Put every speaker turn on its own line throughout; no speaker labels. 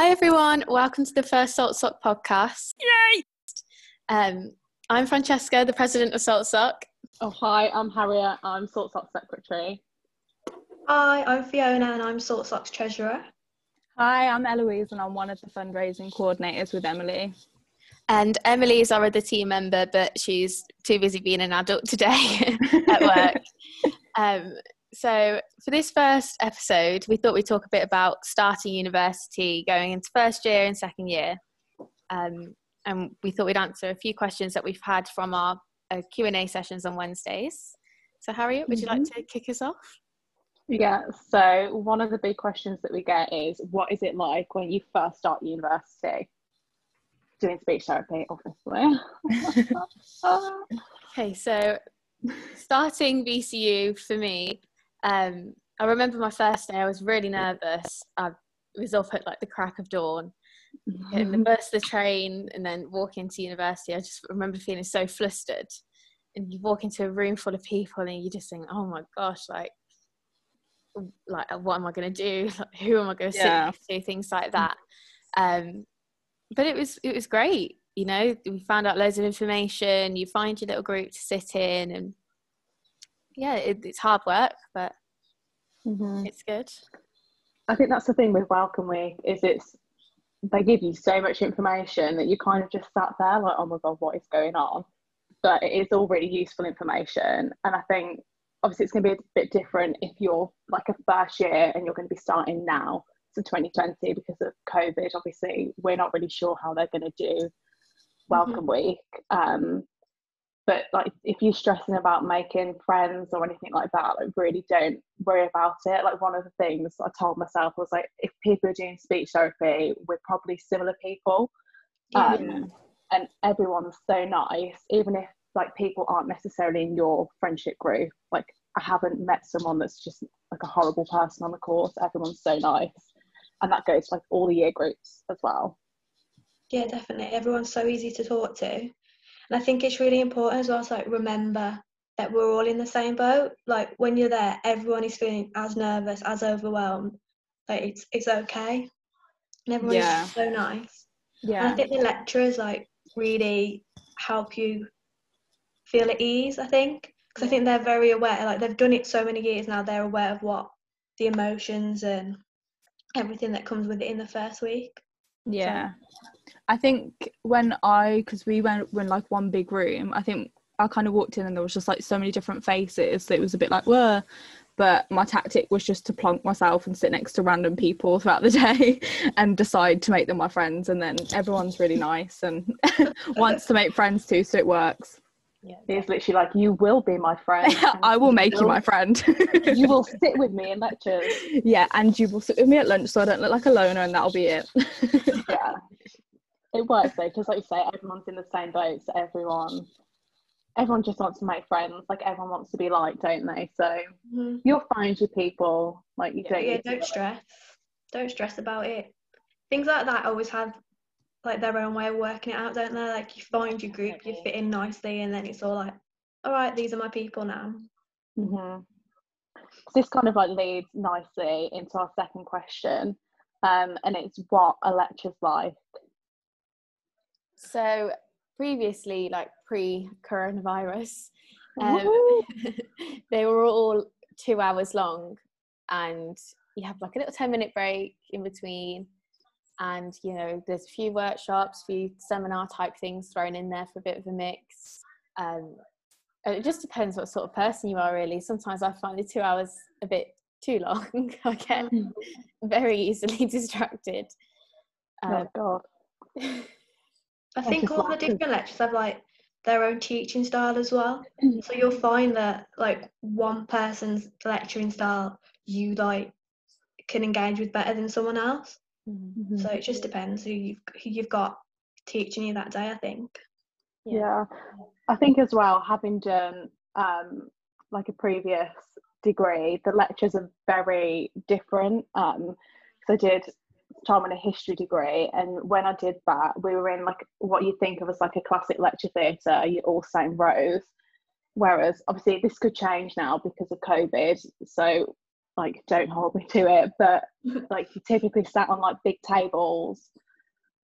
Hi everyone, welcome to the first Salt Sock podcast.
Yay!
Um, I'm Francesca, the president of Salt Sock.
Oh, hi, I'm Harriet. I'm Salt Sock Secretary.
Hi, I'm Fiona and I'm Salt Sock's treasurer.
Hi, I'm Eloise and I'm one of the fundraising coordinators with Emily.
And Emily is our other team member, but she's too busy being an adult today at work. um, so, for this first episode, we thought we'd talk a bit about starting university, going into first year and second year. Um, and we thought we'd answer a few questions that we've had from our uh, Q&A sessions on Wednesdays. So, Harriet, would you like
Mm-hmm.
to kick us off?
Yeah, so one of the big questions that we get is what is it like when you first start university? Doing speech therapy, obviously.
Okay, so starting BCU for me, um, I remember my first day. I was really nervous. I was up at like the crack of dawn, getting the bus, the train, and then walking to university. I just remember feeling so flustered. And you walk into a room full of people, and you just think, "Oh my gosh, like, like what am I going to do? Like, who am I going to
Yeah.
sit to? Things like that." Um, but it was it was great you know we found out loads of information you find your little group to sit in and yeah it, it's hard work but
Mhm.
it's good
I think that's the thing with Welcome Week is it's they give you so much information that you kind of just sat there like, oh my god, what is going on? But it is all really useful information, and I think obviously it's going to be a bit different if you're like a first year and you're going to be starting now to 2020 because of COVID. Obviously, we're not really sure how they're going to do Welcome Week. Um, but like if you're stressing about making friends or anything like that like really don't worry about it. Like one of the things i told myself was like if people are doing speech therapy we're probably similar people. Um, and everyone's so nice even if like people aren't necessarily in your friendship group. Like i haven't met someone that's just like a horrible person on the course. Everyone's so nice. And that goes like all the year groups as well.
Yeah, definitely. Everyone's so easy to talk to. And I think it's really important as well to like remember that we're all in the same boat. Like when you're there, everyone is feeling as nervous, as overwhelmed. Like it's it's okay. And everyone
Yeah.
is so nice. And I think the lecturers like really help you feel at ease, I think. Because I think they're very aware, like they've done it so many years now, they're aware of what the emotions and everything that comes with it in the first week.
Yeah. I think when I, because we went were in like one big room, I think I kind of walked in and there was just like so many different faces that it was a bit like, whoa. But my tactic was just to plonk myself and sit next to random people throughout the day and decide to make them my friends. And then everyone's really nice and wants to make friends too, so it works.
yeah
it's literally like you will be my friend
I will make you
will-
my friend.
you will sit with me in lectures.
yeah, and you will sit with me at lunch so I don't look like a loner, and that'll be it.
Yeah. It works though, because like you say, everyone's in the same boat, so everyone everyone just wants to make friends. Like everyone wants to be liked, don't they? So
Mhm.
you'll find your people. Like you
Yeah,
don't
yeah, don't stress. Don't stress about it. Things like that always have like their own way of working it out, don't they? Like you find your group, you fit in nicely, and then it's all like, all right, these are my people now.
Mhm. So this kind of like leads nicely into our second question. Um, and it's what a lecture's like.
So previously like pre-coronavirus um, they were all two hours long and you have like a little 10 minute break in between and you know there's a few workshops few seminar type things thrown in there for a bit of a mix um, and it just depends what sort of person you are really. Sometimes i find the two hours a bit too long i get very easily distracted.
Oh
um,
god.
I think all the different lectures have like their own teaching style as well. So you'll find that like one person's lecturing style you like can engage with better than someone else.
mhm.
Mhm.
So it just depends who you've who you've got teaching you that day. I think.
yeah i think as well having done um like a previous degree the lectures are very different um so i did time in a history degree and when i did that we were in like what you think of as like a classic lecture theatre you all sat in rows whereas obviously this could change now because of covid so like don't hold me to it, but like you typically sat on like big tables,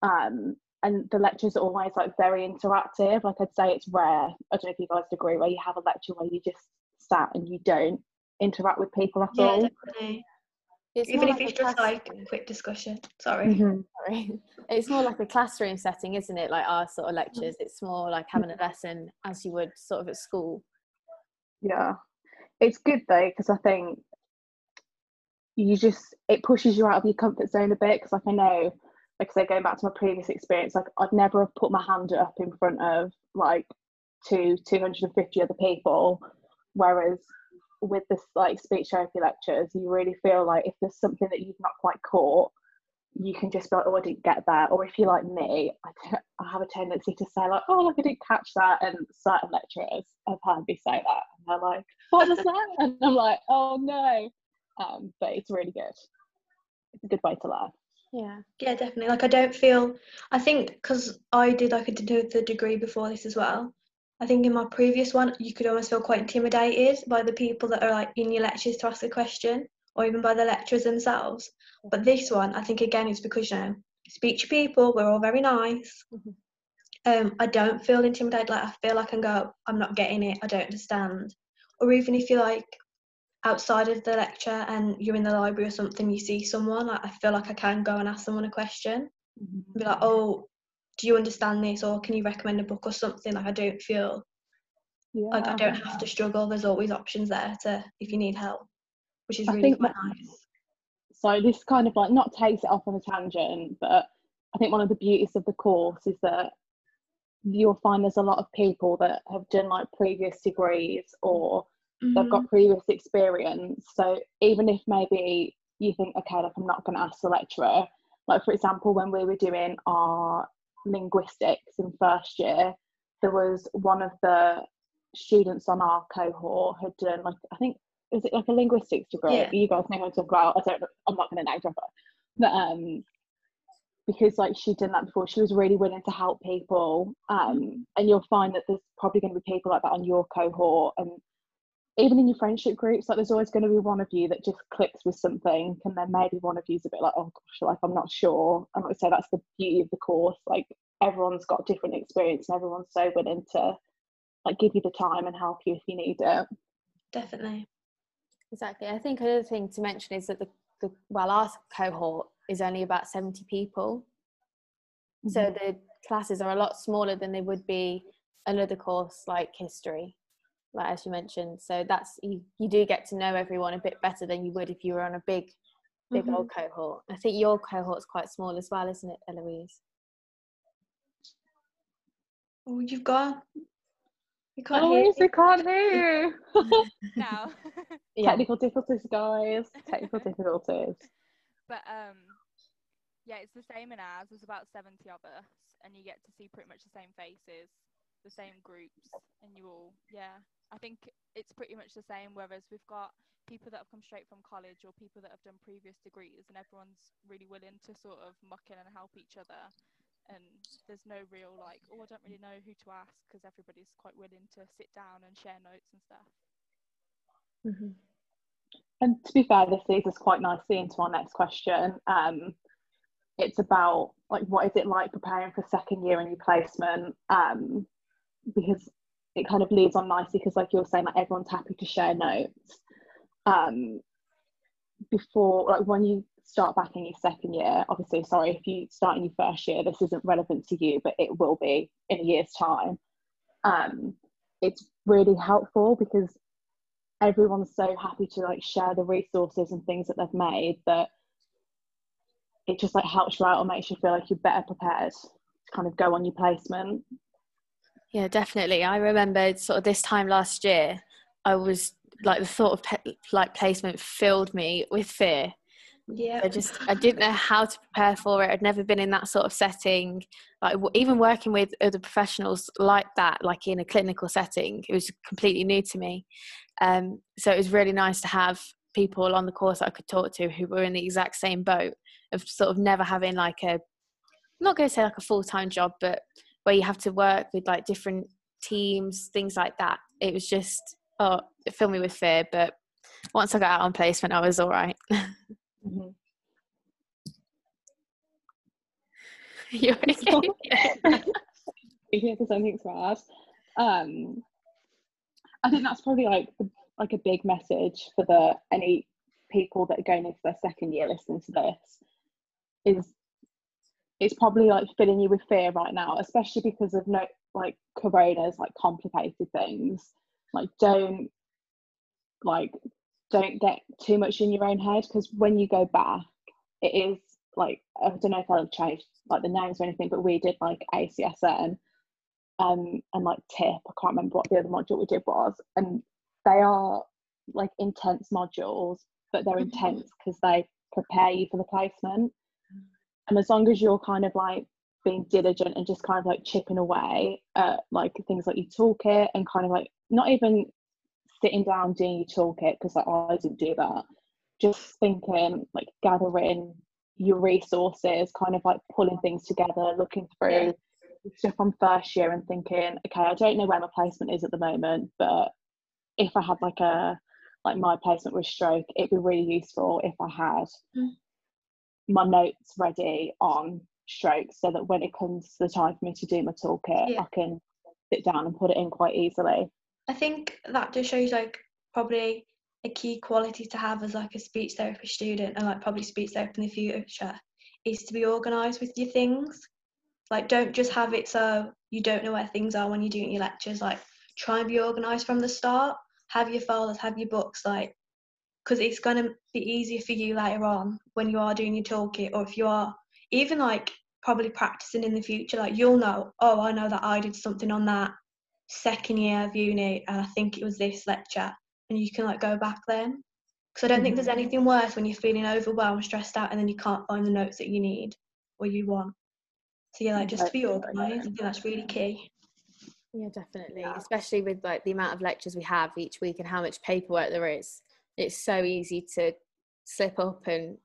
um, and the lectures are always like very interactive. Like I'd say it's rare. I don't know if you guys agree, where you have a lecture where you just sat and you don't interact with people at
Yeah,
all.
definitely.
It's
Even
more
if
like
it's just like a quick discussion. Sorry.
Mhm.
sorry. It's more like a classroom setting, isn't it? Like our sort of lectures. It's more like having a lesson as you would sort of at school.
Yeah, it's good though because I think you just it pushes you out of your comfort zone a bit. Because like I know, like I say, going back to my previous experience, like I'd never have put my hand up in front of like two two hundred and fifty other people, whereas with this like speech therapy lectures, you really feel like if there's something that you've not quite caught. You can just be like, oh, I didn't get that. Or if you're like me, I have a tendency to say like, oh, look, I didn't catch that. And certain lecturers have heard me say that, and they're like, what that? And I'm like, oh no. Um, but it's really good. It's a good way to laugh.
Yeah.
Yeah, definitely. Like I don't feel. I think because I did like a do the degree before this as well. I think in my previous one, you could almost feel quite intimidated by the people that are like in your lectures to ask a question, or even by the lecturers themselves. But this one, I think again, it's because you know, speak to people. We're all very nice.
Mhm.
Um, I don't feel intimidated. Like I feel like I can go. I'm not getting it. I don't understand. Or even if you're like outside of the lecture and you're in the library or something, you see someone. Like, I feel like I can go and ask someone a question be like, oh, do you understand this, or can you recommend a book or something? Like I don't feel
Yeah.
like I don't have to struggle. There's always options there to if you need help, which is
I
really
think
quite
that-
nice.
So this kind of like not takes it off on a tangent, but I think one of the beauties of the course is that you'll find there's a lot of people that have done like previous degrees or they've
Mhm.
got previous experience. So even if maybe you think, okay, like I'm not going to ask the lecturer, like for example, when we were doing our linguistics in first year, there was one of the students on our cohort had done like I think is it like a linguistics degree?
Yeah.
You guys know what I'm talking about. I don't. I'm not going to name drop her, but um, because like she'd done that before, she was really willing to help people. Um, and you'll find that there's probably going to be people like that on your cohort, and even in your friendship groups, like there's always going to be one of you that just clicks with something, and then maybe one of you's a bit like, oh gosh, like I'm not sure. And I would say that's the beauty of the course. Like everyone's got different experience, and everyone's so willing to like give you the time and help you if you need it.
Definitely.
Exactly. I think another thing to mention is that the, the well, our cohort is only about 70 people. So mm-hmm. the classes are a lot smaller than they would be another course like history, like as you mentioned. So that's you, you do get to know everyone a bit better than you would if you were on a big, big
Mhm.
old cohort. I think your cohort's quite small as well, isn't it, Eloise?
Oh, you've gone. You can't
Oh,
hear.
yes, I can't hear you.
now.
Yeah.
Technical difficulties, guys. Technical difficulties.
but um, yeah, it's the same in ours. There's about 70 of us, and you get to see pretty much the same faces, the same groups, and you all, yeah. I think it's pretty much the same. Whereas we've got people that have come straight from college or people that have done previous degrees, and everyone's really willing to sort of muck in and help each other. And there's no real like, oh, I don't really know who to ask because everybody's quite willing to sit down and share notes and stuff.
Mhm.
And to be fair, this leads us quite nicely into our next question. Um, it's about like what is it like preparing for second year in your placement? Um, because it kind of leads on nicely because like you're saying, like everyone's happy to share notes. Um, before like when you start back in your second year, obviously, sorry if you start in your first year, this isn't relevant to you, but it will be in a year's time. Um, it's really helpful because everyone's so happy to like share the resources and things that they've made that it just like helps you out or makes you feel like you're better prepared to kind of go on your placement.
Yeah, definitely. I remember sort of this time last year, I was like the thought of pe- like placement filled me with fear.
Yeah.
I just I didn't know how to prepare for it. I'd never been in that sort of setting. Like even working with other professionals like that, like in a clinical setting, it was completely new to me. Um, so it was really nice to have people on the course that I could talk to who were in the exact same boat of sort of never having like a I'm not going to say like a full time job, but where you have to work with like different teams, things like that. It was just oh, it filled me with fear, but once I got out on placement, I was all right.
Mhm.
You're okay.
If something's bad. Um, I think that's probably like the, like a big message for the any people that are going into their second year listening to this is it's probably like filling you with fear right now, especially because of no like corona's like complicated things. Like don't like don't get too much in your own head because when you go back, it is like I don't know if I'll have changed like the names or anything, but we did like ACSN um and like TIP. I can't remember what the other module we did was, and they are like intense modules, but they're intense because they prepare you for the placement. And as long as you're kind of like being diligent and just kind of like chipping away at like things like your toolkit and kind of like not even sitting down doing your toolkit because like I didn't do that. Just thinking like gathering your resources, kind of like pulling things together, looking through stuff from first year and thinking, okay, I don't know where my placement is at the moment, but if I had like a like my placement with stroke, it'd be really useful if I had
Mm.
My notes ready on stroke so that when it comes to the time for me to do my toolkit,
Yeah.
I can sit down and put it in quite easily.
I think that just shows like probably a key quality to have as like a speech therapy student and like probably speech therapy in the future is to be organised with your things. Like don't just have it so you don't know where things are when you're doing your lectures. Like try and be organised from the start. Have your folders, have your books, like because it's gonna be easier for you later on when you are doing your toolkit or if you are even like probably practicing in the future. Like you'll know, oh, I know that I did something on that second year of uni and I think it was this lecture and you can like go back then because I don't think there's mm-hmm. anything worse when you're feeling overwhelmed stressed out and then you can't find the notes that you need or you want so yeah like just to be
Totally.
organised I think that's really key
Yeah, definitely. Especially with like the amount of lectures we have each week and how much paperwork there is. It's so easy to slip up and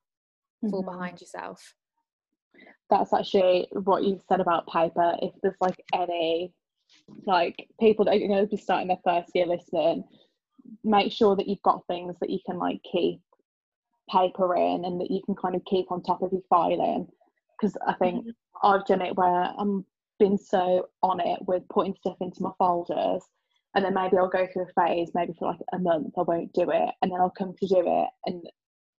fall
Mhm.
behind yourself.
That's actually what you said about paper. If there's like any like people that are going to be starting their first year listening, make sure that you've got things that you can like keep paper in and that you can kind of keep on top of your filing. Because I think I've done it where I'm been so on it with putting stuff into my folders, and then maybe I'll go through a phase, maybe for like a month I won't do it, and then I'll come to do it, and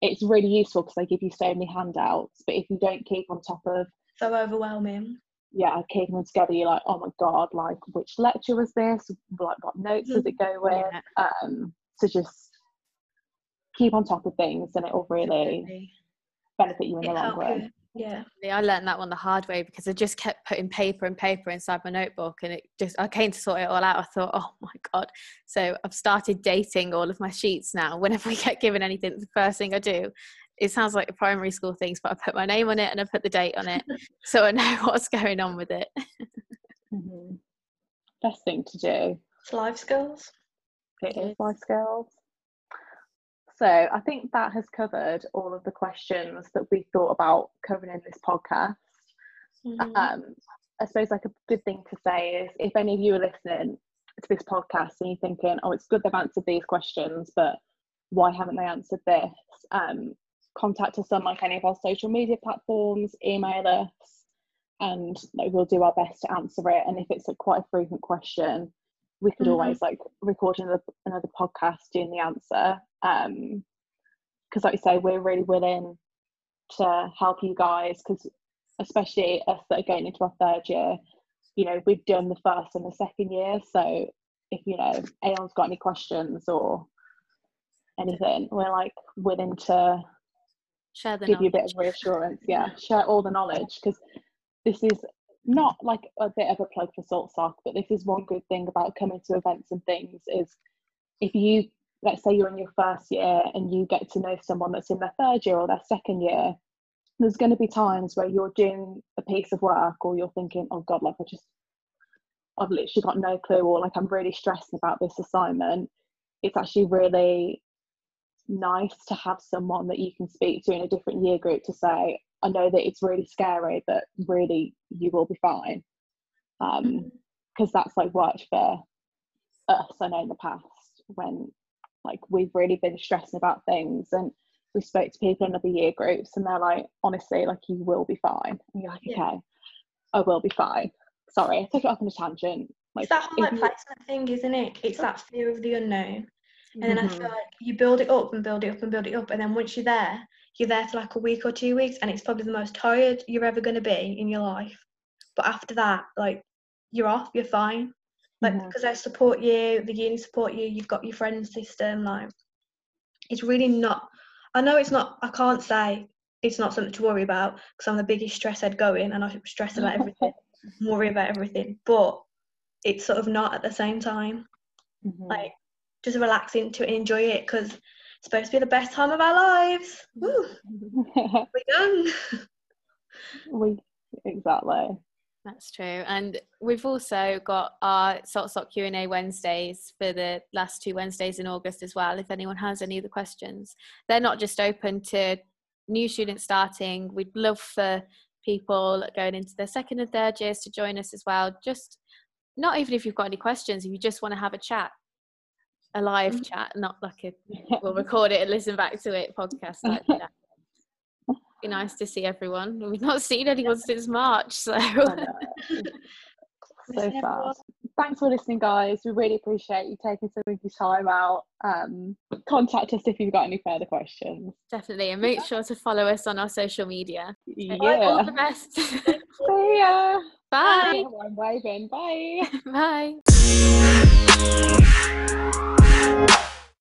it's really useful because they give you so many handouts. But if you don't keep on top of
so overwhelming
yeah, keeping them together, you're like, oh my god, like which lecture was this? Like what notes does it go with?
Yeah.
Um, so just keep on top of things, and it will really benefit you in the long run.
You yeah
Yeah, I learned that one the hard way because I just kept putting paper and paper inside my notebook and it just I came to sort it all out. I thought, oh my god. So I've started dating all of my sheets now. Whenever we get given anything, the first thing I do, it sounds like primary school things, but I put my name on it and I put the date on it so I know what's going on with it.
Mhm. Best thing to do.
it's life skills
It
It
is
is.
life skills. So I think that has covered all of the questions that we thought about covering in this podcast.
Mhm.
um, I suppose like a good thing to say is if any of you are listening to this podcast and you're thinking, oh, it's good they've answered these questions, but why haven't they answered this? Um, contact us on like any of our social media platforms, email us, and like, we'll do our best to answer it. And if it's a quite a frequent question, we could
Mhm.
always like record another another podcast doing the answer. Um, because like you say, we're really willing to help you guys because especially us that are going into our third year, you know, we've done the first and the second year. So if you know anyone's got any questions or anything, we're like willing to
Share the
give you a bit of reassurance. Yeah, share all the knowledge because this is not like a bit of a plug for Salt Sock, but this is one good thing about coming to events and things is if you let's say you're in your first year and you get to know someone that's in their third year or their second year, there's going to be times where you're doing a piece of work or you're thinking, oh God, like I just, I've literally got no clue, or like I'm really stressed about this assignment. It's actually really nice to have someone that you can speak to in a different year group to say, I know that it's really scary, but really you will be fine. Um, because that's like worked for us, I know in the past when like we've really been stressing about things and we spoke to people in other year groups and they're like honestly like you will be fine and you're like
Yeah.
okay I will be fine sorry I took it off on a tangent like
It's that whole like placement thing, isn't it? It's that fear of the unknown. And then I
Mhm.
feel like you build it up and build it up and build it up. And then once you're there, you're there for like a week or two weeks. And it's probably the most tired you're ever going to be in your life. But after that, like, you're off, you're fine. Like, because they support you, the uni support you, you've got your friend system. Like, it's really not, I know it's not, I can't say it's not something to worry about because I'm the biggest stress head going and I stress about everything, worry about everything. But it's sort of not at the same time
Mhm.
like just relax into it and enjoy it because supposed to be the best time of our lives. Woo, we're young.
we exactly
That's true. And we've also got our Salt Sock Q&A Wednesdays for the last two Wednesdays in August as well, if anyone has any other questions. They're not just open to new students starting. We'd love for people going into their second and third years to join us as well. Just not even if you've got any questions, if you just want to have a chat, a live
Mhm.
chat, not like a we'll record it and listen back to it podcast. Like that. Be nice to see everyone. We've not seen anyone since March, so
so
everyone.
Thanks for listening, guys. We really appreciate you taking some of your time out. Um, contact us if you've got any further questions.
Definitely, and make sure to follow us on our social media.
Yeah.
All the best.
See ya.
Bye.
I'm waving. Bye.
Bye.